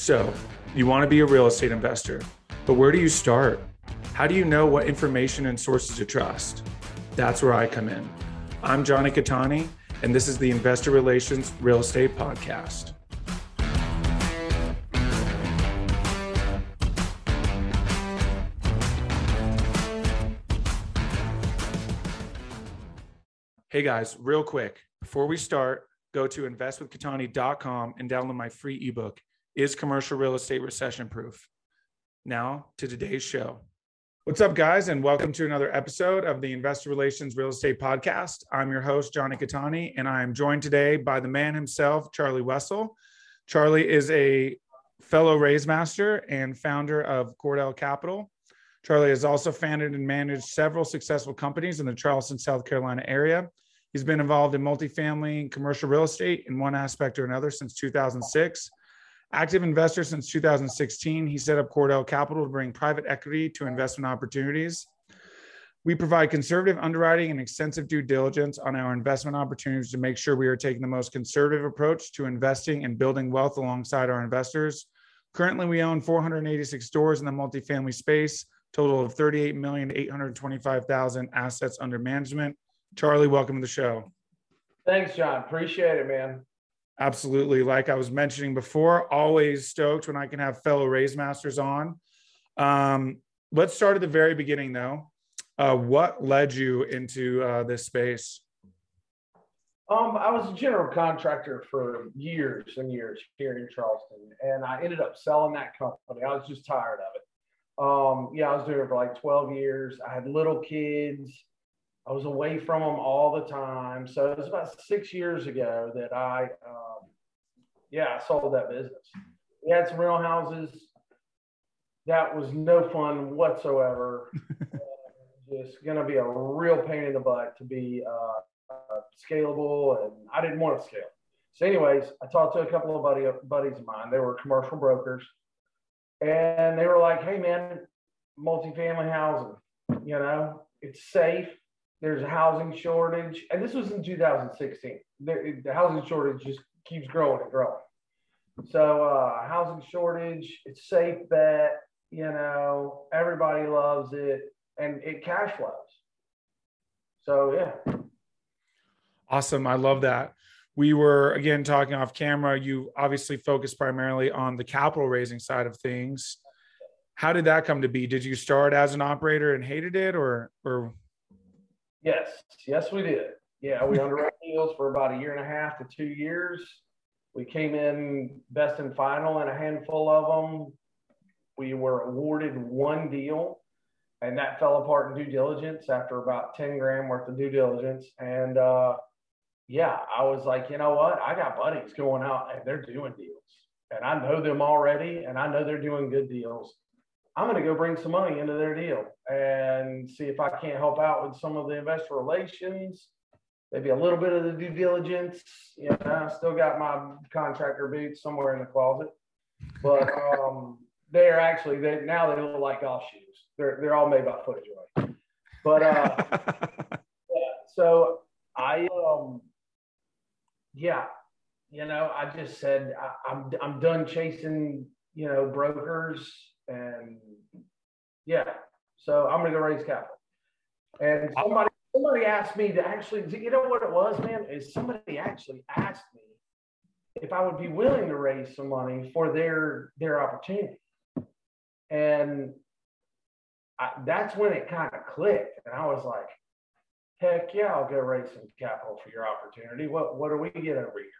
So, you want to be a real estate investor, but where do you start? How do you know what information and sources to trust? That's where I come in. I'm Jonny Cattani, and this is the Investor Relations Real Estate Podcast. Hey guys, real quick, before we start, go to investwithcattani.com and download my free ebook, Is Commercial Real Estate Recession Proof? Now to today's show. What's up, guys, and welcome to another episode of the Investor Relations Real Estate Podcast. I'm your host, Jonny Cattani, and I am joined today by the man himself, Charlie Wessel. Charlie is a fellow Raise Master and founder of Cordell Capital. Charlie has also founded and managed several successful companies in the Charleston, South Carolina area. He's been involved in multifamily and commercial real estate in one aspect or another since 2006. Active investor since 2016, he set up Cordell Capital to bring private equity to investment opportunities. We provide conservative underwriting and extensive due diligence on our investment opportunities to make sure we are taking the most conservative approach to investing and building wealth alongside our investors. Currently, we own 486 stores in the multifamily space, total of 38,825,000 assets under management. Charlie, welcome to the show. Thanks, John. Appreciate it, man. Absolutely. Like I was mentioning before, always stoked when I can have fellow Raise Masters on. Um, let's start at the very beginning, though. Uh, what led you into uh, this space? Um, I was a general contractor for years and years here in Charleston, and I ended up selling that company. I was just tired of it. Um, yeah, I was doing it for like 12 years. I had little kids. I was away from them all the time. So it was about six years ago that I, um, yeah, I sold that business. We had some rental houses. That was no fun whatsoever. just going to be a real pain in the butt to be uh, uh, scalable, and I didn't want to scale. So, anyways, I talked to a couple of buddy, buddies of mine. They were commercial brokers, and they were like, "Hey, man, multifamily housing. You know, it's safe there's a housing shortage, and this was in 2016. The, the housing shortage just keeps growing and growing. So, uh, housing shortage, it's safe bet. You know, everybody loves it, and it cash flows. So, yeah. Awesome. I love that. We were again talking off camera. You obviously focus primarily on the capital raising side of things. How did that come to be? Did you start as an operator and hated it, or or Yes, yes, we did. Yeah, we underwrote deals for about a year and a half to two years. We came in best and final in a handful of them. We were awarded one deal, and that fell apart in due diligence after about 10 grand worth of due diligence. And uh, yeah, I was like, you know what? I got buddies going out and they're doing deals. And I know them already, and I know they're doing good deals. I'm going to go bring some money into their deal and see if I can't help out with some of the investor relations, maybe a little bit of the due diligence. You know, I still got my contractor boots somewhere in the closet, but um, they're actually they now they look like golf shoes. They're they're all made by FootJoy. But uh, yeah, so I um yeah, you know, I just said I, I'm I'm done chasing you know brokers and yeah, so I'm gonna go raise capital. And somebody somebody asked me to actually, you know what it was, man? Is somebody actually asked me if I would be willing to raise some money for their their opportunity, and I, that's when it kind of clicked, and I was like, heck yeah, I'll go raise some capital for your opportunity. What what do we get over here?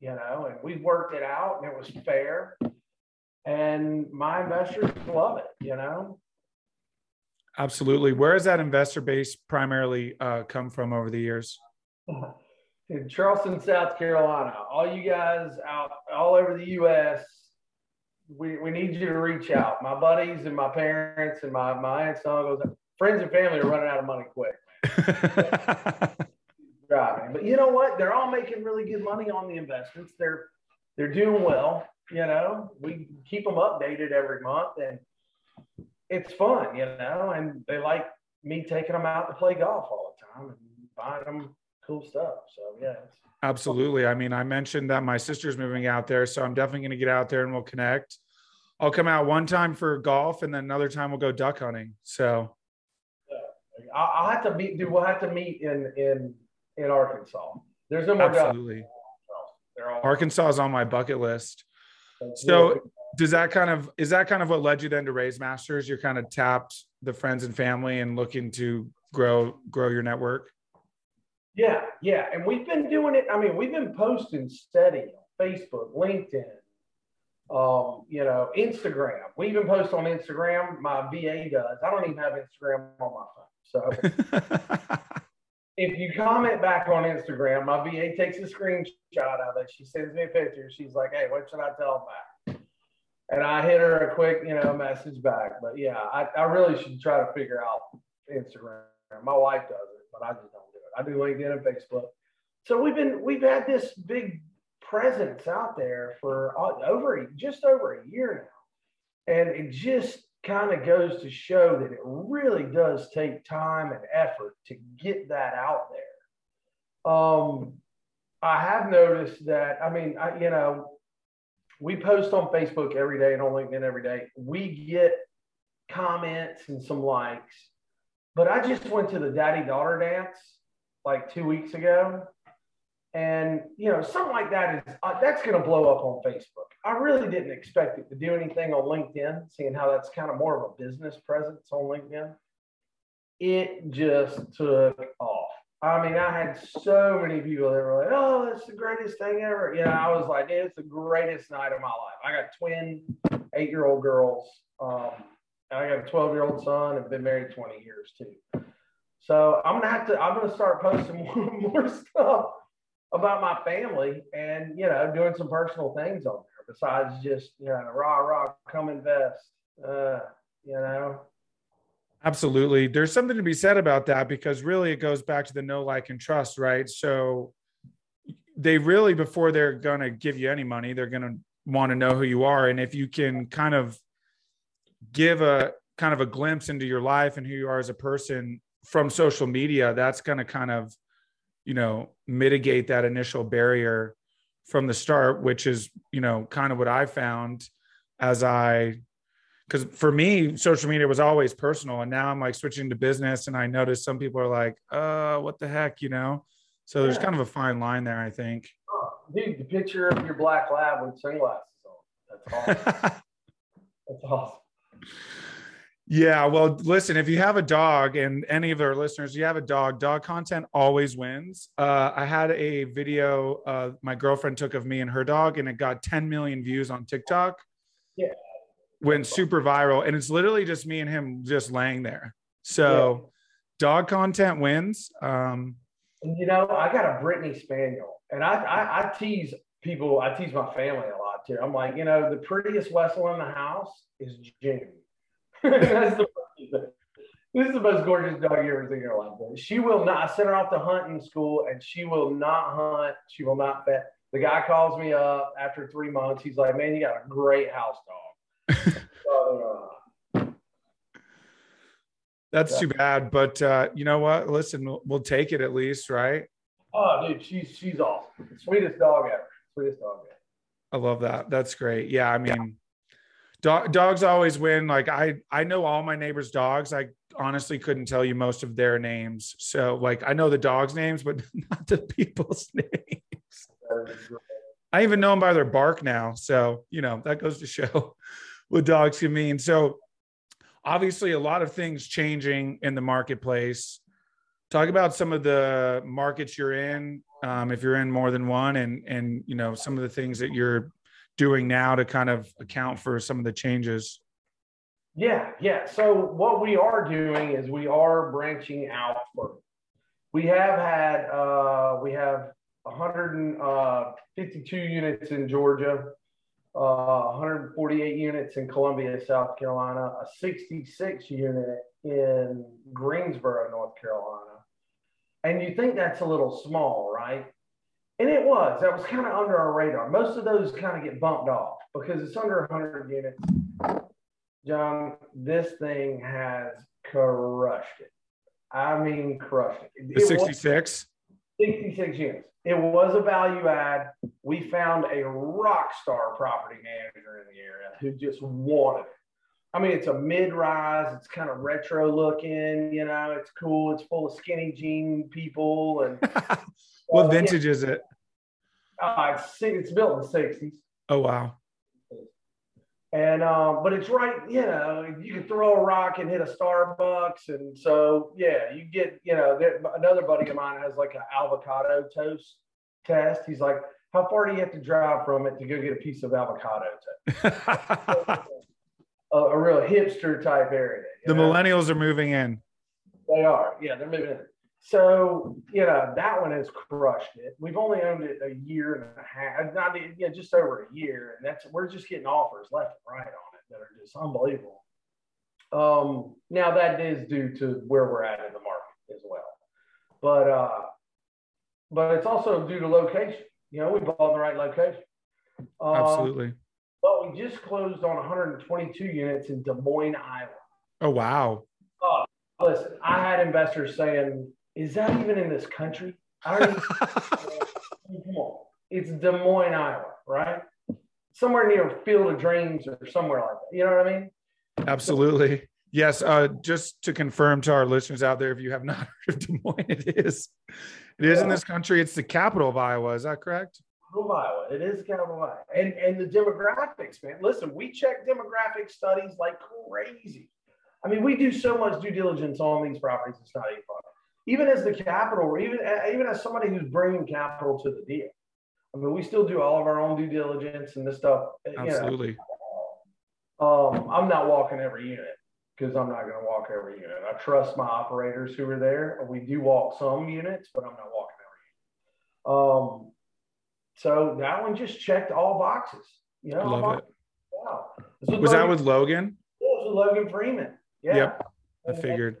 You know, and we worked it out, and it was fair and my investors love it you know? Absolutely. Where has that investor base primarily uh, come from over the years? In charleston south carolina. All you guys out all over the us we, we need you to reach out. My buddies and my parents and my, my aunts and uncles friends and family are running out of money quick. Driving. But you know what? They're all making really good money on the investments. They're they're doing well you know, we keep them updated every month and it's fun, you know, and they like me taking them out to play golf all the time and buying them cool stuff. So, yeah. Absolutely. I mean, I mentioned that my sister's moving out there, so I'm definitely going to get out there and we'll connect. I'll come out one time for golf, and then another time we'll go duck hunting. So I'll, I'll have to meet. Dude, we'll have to meet in in in Arkansas. There's no more absolutely, Arkansas is on my bucket list. So does that kind of is that kind of what led you then to raise masters? You're kind of tapped the friends and family and looking to grow grow your network. Yeah, yeah. And we've been doing it. I mean, we've been posting steady on Facebook, LinkedIn, um, you know, Instagram. We even post on Instagram. My VA does. I don't even have Instagram on my phone. So if you comment back on Instagram, my VA takes a screenshot of it. She sends me a picture. She's like, hey, what should I tell them back? And I hit her a quick, you know, message back. But yeah, I, I really should try to figure out Instagram. My wife does it, but I just don't do it. I do LinkedIn and Facebook. So we've been we've had this big presence out there for uh, over just over a year now, and it just kind of goes to show that it really does take time and effort to get that out there. Um, I have noticed that. I mean, I, you know, we post on Facebook every day and on LinkedIn every day. We get comments and some likes, but I just went to the daddy daughter dance like two weeks ago. And you know, something like that is uh, that's going to blow up on Facebook. I really didn't expect it to do anything on LinkedIn, seeing how that's kind of more of a business presence on LinkedIn. It just took off. I mean, I had so many people that were like, "Oh, that's the greatest thing ever." You know, I was like, "It's the greatest night of my life." I got twin eight-year-old girls. Um, and I got a 12-year-old son and been married 20 years too. So I'm gonna have to. I'm gonna start posting more, more stuff about my family and you know doing some personal things on there besides just you know rah rah come invest. Uh, you know. Absolutely. There's something to be said about that because really it goes back to the know, like, and trust, right? So they really, before they're going to give you any money, they're going to want to know who you are. And if you can kind of give a kind of a glimpse into your life and who you are as a person from social media, that's going to kind of, you know, mitigate that initial barrier from the start, which is, you know, kind of what I found as I because for me social media was always personal and now i'm like switching to business and i notice some people are like uh what the heck you know so there's Yeah. kind of a fine line there i think Oh, dude, the picture of your black lab with sunglasses on. That's awesome. That's awesome. Yeah well listen if you have a dog and any of our listeners you have a dog dog content always wins uh, i had a video uh, my girlfriend took of me and her dog and it got 10 million views on tiktok Yeah. went super viral and it's literally just me and him just laying there so dog content wins um you know, I got a Brittany Spaniel, and I, I I tease people. I tease my family a lot too. I'm like, you know, the prettiest Wessel in the house is June. That's the this is the most gorgeous dog you ever seen in your life. She will not. I sent her off to hunt in school, and she will not hunt. She will not bet. The guy calls me up after three months. He's like, "Man, you got a great house dog." so, uh, That's Yeah. too bad, but uh, you know what? Listen, we'll, we'll take it at least, right? oh, dude, she's she's awesome. Sweetest dog ever. Sweetest dog ever. I love that. That's great. Yeah, I mean, dog, dogs always win. Like I, I know all my neighbors' dogs. I honestly couldn't tell you most of their names. So, like, I know the dogs' names, but not the people's names. I even know them by their bark now. So, you know, that goes to show what dogs can mean. So, obviously, a lot of things changing in the marketplace. Talk about some of the markets you're in, um, if you're in more than one, and and you know some of the things that you're doing now to kind of account for some of the changes. Yeah, yeah. So what we are doing is we are branching out. We have had uh, we have 152 units in Georgia, uh, 148 units in Columbia, South Carolina, a 66 unit in Greensboro, North Carolina. And you think that's a little small, right? And it was. That was kind of under our radar. Most of those kind of get bumped off because it's under 100 units. John, this thing has crushed it. I mean, crushed it. The It 66. 66 units. It was a value add. We found a rock star property manager in the area who just wanted it. I mean, it's a mid rise, it's kind of retro looking, you know, it's cool. It's full of skinny jean people. And what vintage is it? Uh, it's, it's built in the 60s. Oh, wow. And um, but it's right, you know, you can throw a rock and hit a Starbucks, and so yeah, you get, you know, another buddy of mine has like an avocado toast test. He's like, how far do you have to drive from it to go get a piece of avocado toast? a, hipster type area. The know? millennials are moving in. They are, yeah, they're moving in. So, you know, that one has crushed it. We've only owned it a year and a half, not yeah, just over a year. And that's we're just getting offers left and right on it that are just unbelievable. Um, now that is due to where we're at in the market as well. But uh, but it's also due to location. You know, we bought in the right location. Um, Absolutely. But we just closed on 122 units in Des Moines, Iowa. Oh wow. Uh, listen, I had investors saying is that even in this country? I don't come on. It's Des Moines, Iowa, right? Somewhere near Field of Dreams or somewhere like that. You know what I mean? Absolutely. Yes. Uh, just to confirm to our listeners out there, if you have not heard of Des Moines, it is. It is yeah. in this country. It's the capital of Iowa. Is that correct? Of Iowa. It is capital of Iowa. And and the demographics, man. Listen, we check demographic studies like crazy. I mean, we do so much due diligence on these properties. It's not even fun even as the capital, or even even as somebody who's bringing capital to the deal. I mean, we still do all of our own due diligence and this stuff. Absolutely. know. Um, I'm not walking every unit because I'm not going to walk every unit. I trust my operators who are there. We do walk some units, but I'm not walking every unit. Um, so that one just checked all boxes. You know, love it. Wow. Was, was that with Logan? Yeah, it was with Logan Freeman. Yeah. Yep. I figured.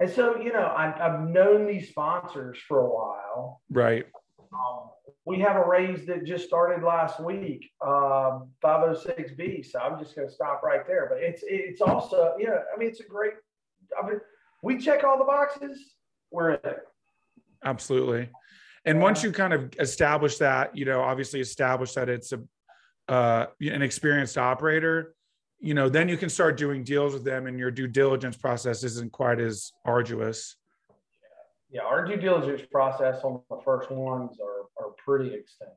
And so, you know, I, have known these sponsors for a while. Right. Um, we have a raise that just started last week, uh, 506B. So I'm just going to stop right there. But it's it's also, you know, I mean, it's a great. I mean, we check all the boxes. We're in it. Absolutely. And once you kind of establish that, you know, obviously establish that it's a uh, an experienced operator, you know, then you can start doing deals with them and your due diligence process isn't quite as arduous. Yeah, our due diligence process on the first ones are, are pretty extensive.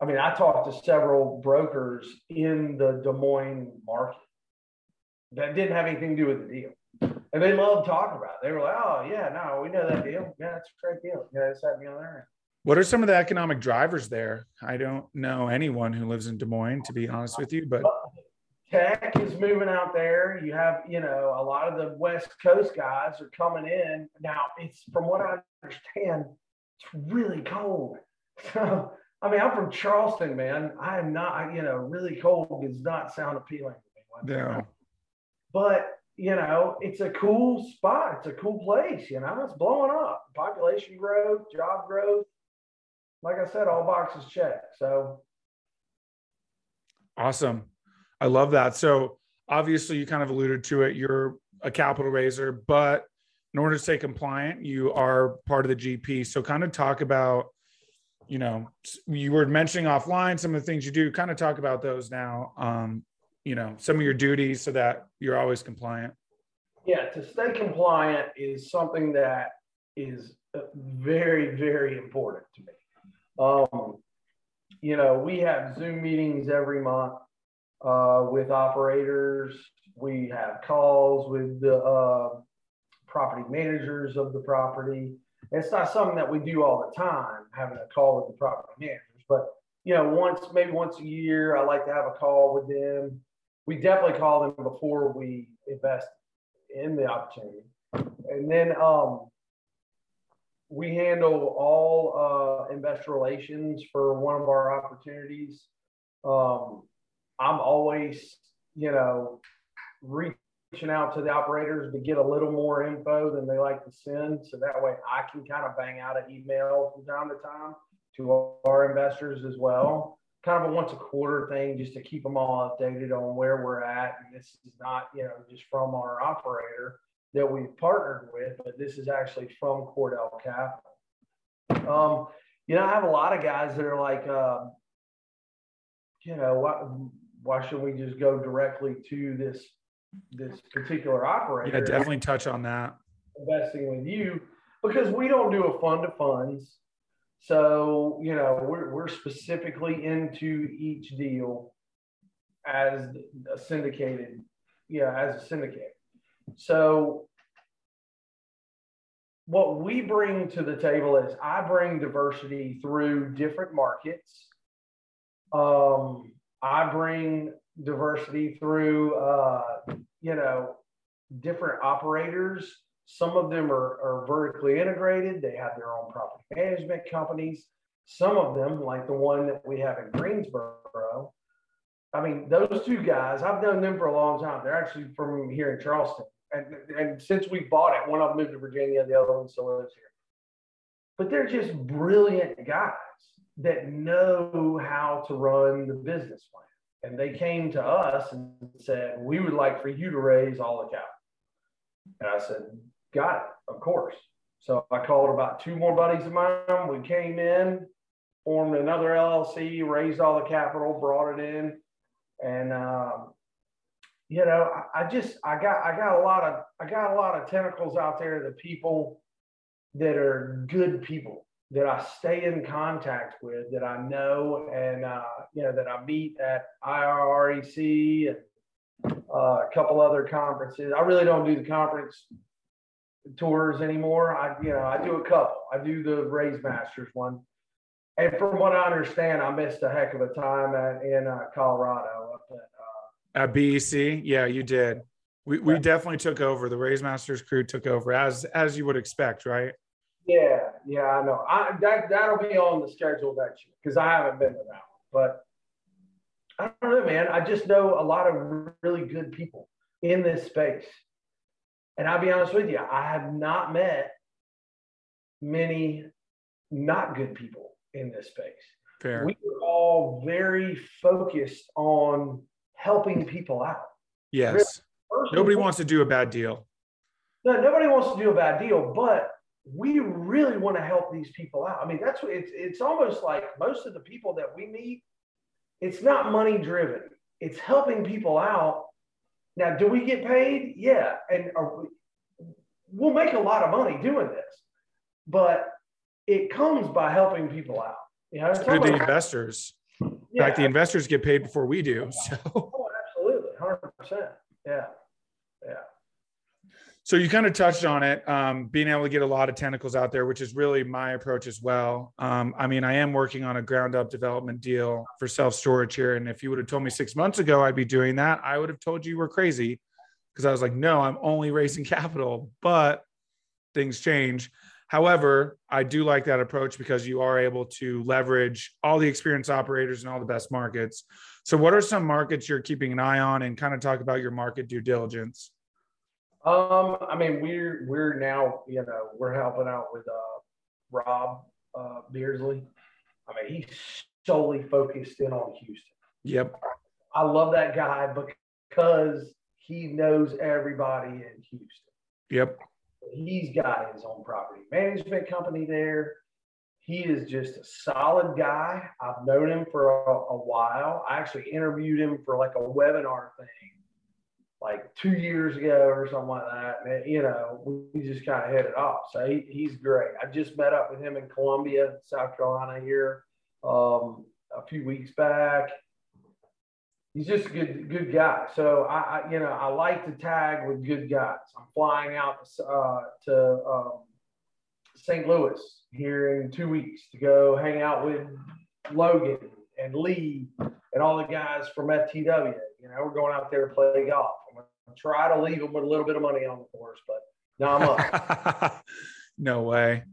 I mean, I talked to several brokers in the Des Moines market that didn't have anything to do with the deal. And they loved talking about it. They were like, oh, yeah, no, we know that deal. Yeah, it's a great deal. Yeah, it's that deal there. What are some of the economic drivers there? I don't know anyone who lives in Des Moines, to be honest with you, but tech is moving out there. You have, you know, a lot of the West Coast guys are coming in. Now, it's from what I understand, it's really cold. So, I mean, I'm from Charleston, man. I am not, you know, really cold does not sound appealing to me. Yeah. But, you know, it's a cool spot. It's a cool place. You know, it's blowing up. Population growth, job growth. Like I said, all boxes checked. So, awesome. I love that. So obviously, you kind of alluded to it. You're a capital raiser, but in order to stay compliant, you are part of the GP. So kind of talk about, you know, you were mentioning offline some of the things you do. Kind of talk about those now. Um, you know, some of your duties so that you're always compliant. Yeah, to stay compliant is something that is uh, very, very important to me. Um, you know, we have Zoom meetings every month uh, with operators. We have calls with the uh, property managers of the property. It's not something that we do all the time, having a call with the property managers, but you know, once maybe once a year, I like to have a call with them. We definitely call them before we invest in the opportunity, and then um, we handle all uh, investor relations for one of our opportunities. Um, I'm always, you know, reaching out to the operators to get a little more info than they like to send. So that way I can kind of bang out an email from time to time to our investors as well. Kind of a once a quarter thing just to keep them all updated on where we're at. And this is not, you know, just from our operator that we've partnered with, but this is actually from Cordell Capital. Um, you know, I have a lot of guys that are like, uh, you know, why, why should we just go directly to this this particular operator? Yeah, definitely touch on that. Investing with you because we don't do a fund of funds. So, you know, we're, we're specifically into each deal as a syndicated, yeah, as a syndicate. So what we bring to the table is I bring diversity through different markets. Um, I bring diversity through, uh, you know, different operators. Some of them are, are vertically integrated. They have their own property management companies. Some of them, like the one that we have in Greensboro, I mean, those two guys, I've known them for a long time. They're actually from here in Charleston and, and since we bought it, one of them moved to Virginia, the other one still lives here. But they're just brilliant guys that know how to run the business plan. And they came to us and said, We would like for you to raise all the capital. And I said, Got it, of course. So I called about two more buddies of mine. We came in, formed another LLC, raised all the capital, brought it in, and um, you know, I, I just I got I got a lot of I got a lot of tentacles out there. The people that are good people that I stay in contact with, that I know, and uh, you know that I meet at IRREC and uh, a couple other conferences. I really don't do the conference tours anymore. I you know I do a couple. I do the Raise Masters one, and from what I understand, I missed a heck of a time at, in uh, Colorado up at at BEC, yeah, you did. We we definitely took over. The Raise Masters crew took over as as you would expect, right? Yeah, yeah, I know. I that that'll be on the schedule that year because I haven't been to that one. But I don't know, man. I just know a lot of really good people in this space. And I'll be honest with you, I have not met many not good people in this space. Fair. We are all very focused on helping people out. Yes. Really, nobody wants to do a bad deal. No, nobody wants to do a bad deal, but we really want to help these people out. I mean, that's what it's it's almost like most of the people that we meet, it's not money driven. It's helping people out. Now, do we get paid? Yeah, and we, we'll make a lot of money doing this, but it comes by helping people out. You know, to the investors. In fact, the investors get paid before we do. So. Oh, absolutely, hundred percent. Yeah, yeah. So you kind of touched on it, um, being able to get a lot of tentacles out there, which is really my approach as well. Um, I mean, I am working on a ground up development deal for self storage here, and if you would have told me six months ago I'd be doing that, I would have told you you were crazy because I was like, no, I'm only raising capital. But things change. However, I do like that approach because you are able to leverage all the experienced operators in all the best markets. So, what are some markets you're keeping an eye on, and kind of talk about your market due diligence? Um, I mean, we're we're now you know we're helping out with uh, Rob uh, Beardsley. I mean, he's solely focused in on Houston. Yep. I love that guy because he knows everybody in Houston. Yep. He's got his own property management company there. He is just a solid guy. I've known him for a, a while. I actually interviewed him for like a webinar thing like two years ago or something like that. And, you know, we just kind of hit it off. So he, he's great. I just met up with him in Columbia, South Carolina here um, a few weeks back he's just a good good guy. So I, I, you know I like to tag with good guys. I'm flying out uh, to um, St. Louis here in two weeks to go hang out with Logan and Lee and all the guys from FTW. You know we're going out there to play golf. Try to leave them with a little bit of money on the course, but no, I'm up. no way.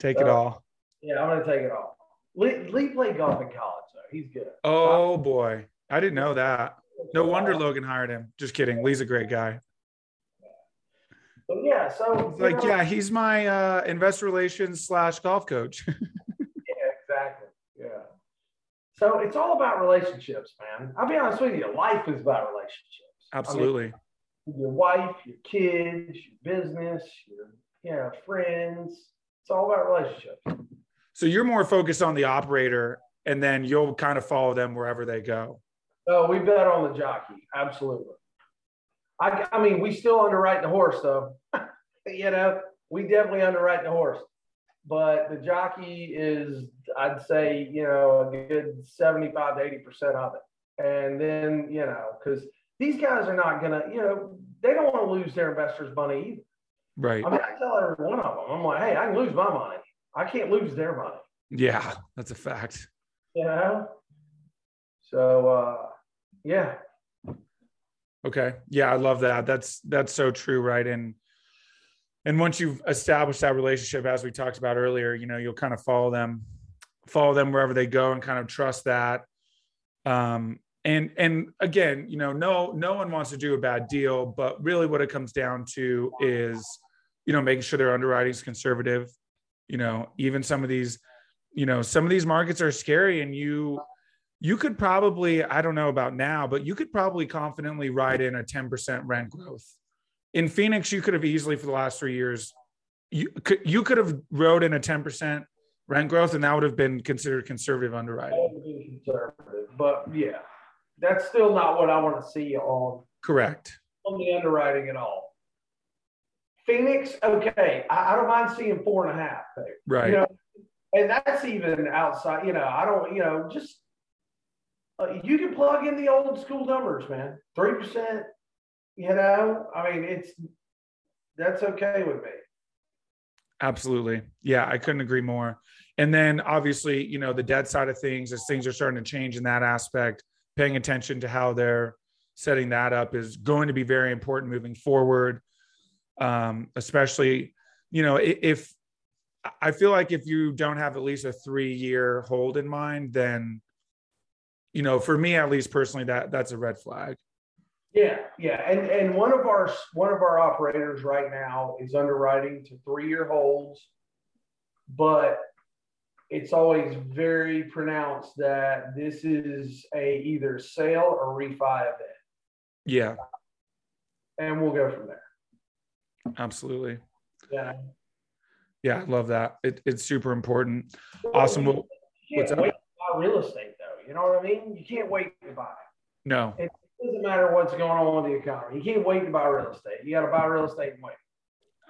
Take it all. Yeah, I'm gonna take it all. Lee, Lee played golf in college, so he's good. Oh boy. I didn't know that. No wonder Logan hired him. Just kidding. Lee's a great guy. But yeah, so like, know, yeah, he's my uh, investor relations slash golf coach. yeah, exactly. Yeah. So it's all about relationships, man. I'll be honest with you. Life is about relationships. Absolutely. I mean, your wife, your kids, your business, your you know friends. It's all about relationships. So you're more focused on the operator, and then you'll kind of follow them wherever they go. Oh, we bet on the jockey. Absolutely. I, I mean, we still underwrite the horse, though. you know, we definitely underwrite the horse, but the jockey is, I'd say, you know, a good 75 to 80% of it. And then, you know, because these guys are not to, you know, they don't want to lose their investors' money either. Right. I mean, I tell every one of them, I'm like, hey, I can lose my money. I can't lose their money. Yeah, that's a fact. You know? So, uh, yeah. Okay. Yeah, I love that. That's that's so true, right? And and once you've established that relationship, as we talked about earlier, you know, you'll kind of follow them, follow them wherever they go, and kind of trust that. Um, and and again, you know, no no one wants to do a bad deal, but really, what it comes down to is, you know, making sure their underwriting is conservative. You know, even some of these, you know, some of these markets are scary, and you you could probably, I don't know about now, but you could probably confidently ride in a 10% rent growth. In Phoenix, you could have easily for the last three years, you could you could have rode in a 10% rent growth, and that would have been considered conservative underwriting. Conservative, but yeah, that's still not what I want to see on correct on the underwriting at all. Phoenix, okay, I, I don't mind seeing four and a half there. Right. You know, and that's even outside, you know, I don't, you know, just uh, you can plug in the old school numbers, man. Three percent. You know, I mean, it's that's okay with me. Absolutely, yeah, I couldn't agree more. And then obviously, you know, the debt side of things, as things are starting to change in that aspect, paying attention to how they're setting that up is going to be very important moving forward. Um, especially, you know, if I feel like if you don't have at least a three year hold in mind, then you know, for me at least personally, that that's a red flag. Yeah, yeah, and and one of our one of our operators right now is underwriting to three year holds, but it's always very pronounced that this is a either sale or refi event. Yeah, and we'll go from there. Absolutely. Yeah. Yeah, I love that. It, it's super important. Awesome. Well, what's up? Real estate though. you know what I mean? You can't wait to buy. No. It doesn't matter what's going on with the economy. You can't wait to buy real estate. You got to buy real estate and wait.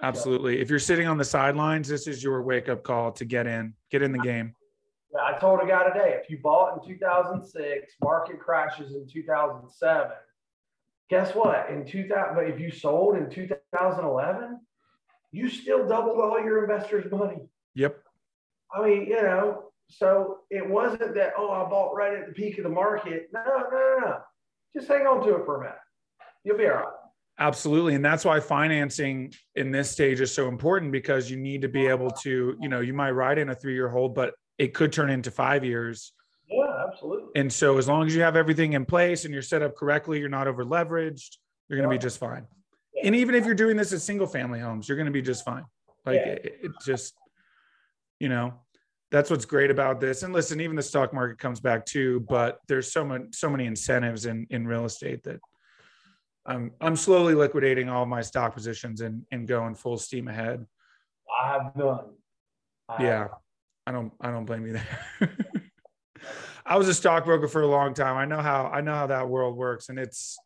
Absolutely. So, if you're sitting on the sidelines, this is your wake up call to get in, get in the game. I told a guy today, if you bought in 2006, market crashes in 2007. Guess what? In 2000, but if you sold in 2011, you still doubled all your investors' money. Yep. I mean, you know, so it wasn't that, oh, I bought right at the peak of the market. No, no, no, no. Just hang on to it for a minute. You'll be all right. Absolutely. And that's why financing in this stage is so important because you need to be able to, you know, you might ride in a three year hold, but it could turn into five years. Yeah, absolutely. And so as long as you have everything in place and you're set up correctly, you're not over leveraged, you're going to be just fine. And even if you're doing this at single family homes, you're going to be just fine. Like yeah. it, it just, you know, that's what's great about this. And listen, even the stock market comes back too, but there's so much, so many incentives in in real estate that I'm I'm slowly liquidating all my stock positions and and going full steam ahead. I have none. I yeah, have. I don't I don't blame you there. I was a stockbroker for a long time. I know how I know how that world works, and it's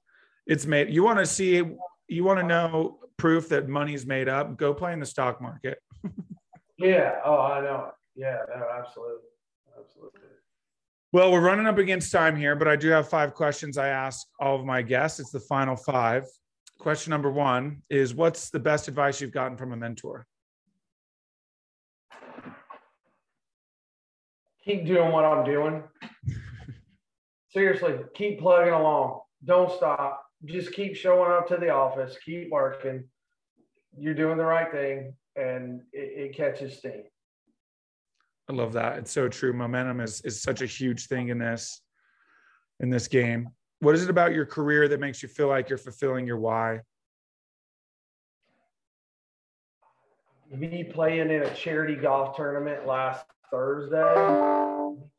it's made. You want to see you want to know proof that money's made up? Go play in the stock market. yeah. Oh, I know. Yeah, no, absolutely. Absolutely. Well, we're running up against time here, but I do have five questions I ask all of my guests. It's the final five. Question number one is What's the best advice you've gotten from a mentor? Keep doing what I'm doing. Seriously, keep plugging along. Don't stop. Just keep showing up to the office. Keep working. You're doing the right thing, and it, it catches steam. I love that. It's so true. Momentum is is such a huge thing in this in this game. What is it about your career that makes you feel like you're fulfilling your why? Me playing in a charity golf tournament last Thursday,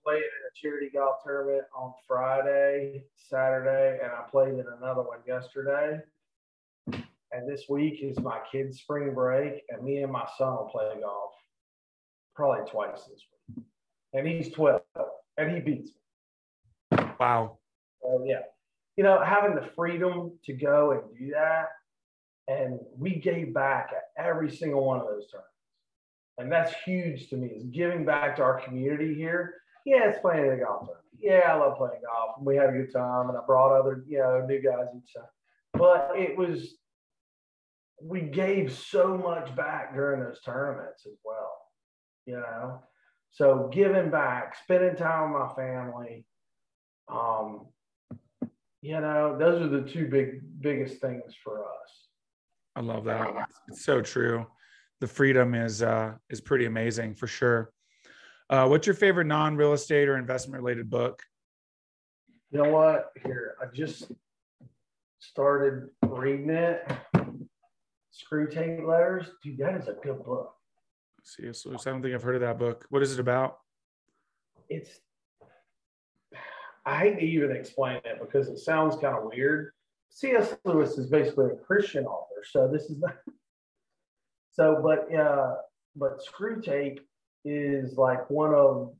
playing in a charity golf tournament on Friday, Saturday, and I played in another one yesterday. And this week is my kids' spring break, and me and my son will play golf probably twice this week. and he's 12, and he beats me. Wow. So, yeah. You know, having the freedom to go and do that, and we gave back at every single one of those tournaments. And that's huge to me is giving back to our community here. Yeah, it's playing the golf tournament. Yeah, I love playing golf. and We had a good time, and I brought other, you know, new guys each time. But it was, we gave so much back during those tournaments as well, you know. So giving back, spending time with my family, um, you know, those are the two big biggest things for us. I love that. It's so true. The freedom is uh, is pretty amazing for sure. Uh, what's your favorite non-real estate or investment related book? You know what? Here, I just started reading it. Screwtape Letters, dude, that is a good book. C.S. Lewis. I don't think I've heard of that book. What is it about? It's. I hate to even explain it because it sounds kind of weird. C.S. Lewis is basically a Christian author, so this is not. So, but uh, but Screwtape is like one of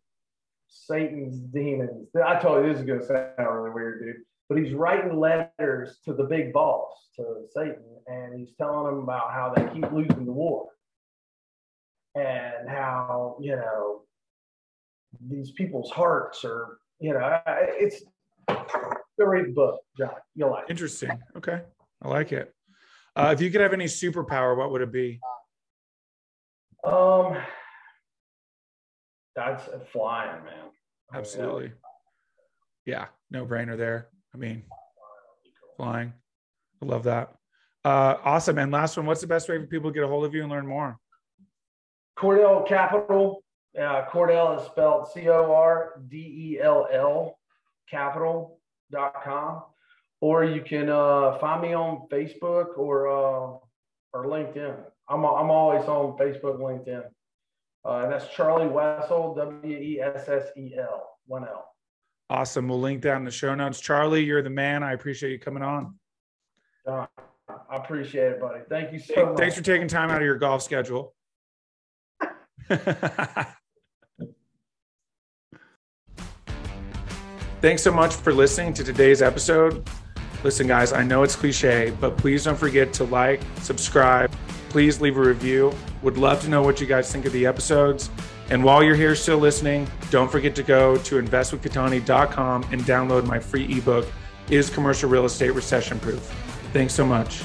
Satan's demons. I told you this is going to sound really weird, dude. But he's writing letters to the big boss, to Satan, and he's telling them about how they keep losing the war and how, you know, these people's hearts are, you know, it's go read the book, John. You'll like it. Interesting. Okay. I like it. Uh, if you could have any superpower, what would it be? Um, that's flying, man. Absolutely. Yeah, no brainer there. I mean, flying. I love that. Uh, awesome. And last one, what's the best way for people to get a hold of you and learn more? Cordell Capital. Uh, Cordell is spelled C O R D E L L capital.com. Or you can uh, find me on Facebook or uh, or LinkedIn. I'm, I'm always on Facebook, LinkedIn. Uh, and that's Charlie Wessel, W E S S E L, one L. Awesome. We'll link down in the show notes. Charlie, you're the man. I appreciate you coming on. Uh, I appreciate it, buddy. Thank you so much. Thanks for taking time out of your golf schedule. Thanks so much for listening to today's episode. Listen, guys, I know it's cliche, but please don't forget to like, subscribe, please leave a review. Would love to know what you guys think of the episodes. And while you're here still listening, don't forget to go to investwithcattani.com and download my free ebook, Is Commercial Real Estate Recession Proof? Thanks so much.